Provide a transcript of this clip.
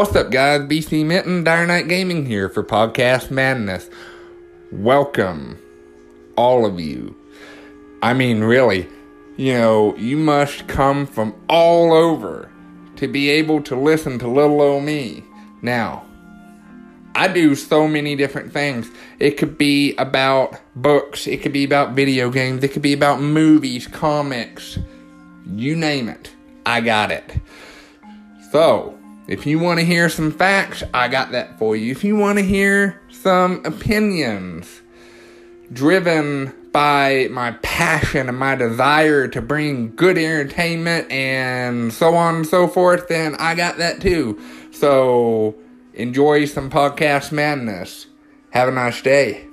What's up, guys? BC Minton, Dire Knight Gaming here for Podcast Madness. Welcome, all of you. I mean, really, you know, you must come from all over to be able to listen to little old me. Now, I do so many different things. It could be about books, it could be about video games, it could be about movies, comics, you name it. I got it. So, if you want to hear some facts, I got that for you. If you want to hear some opinions driven by my passion and my desire to bring good entertainment and so on and so forth, then I got that too. So, enjoy some podcast madness. Have a nice day.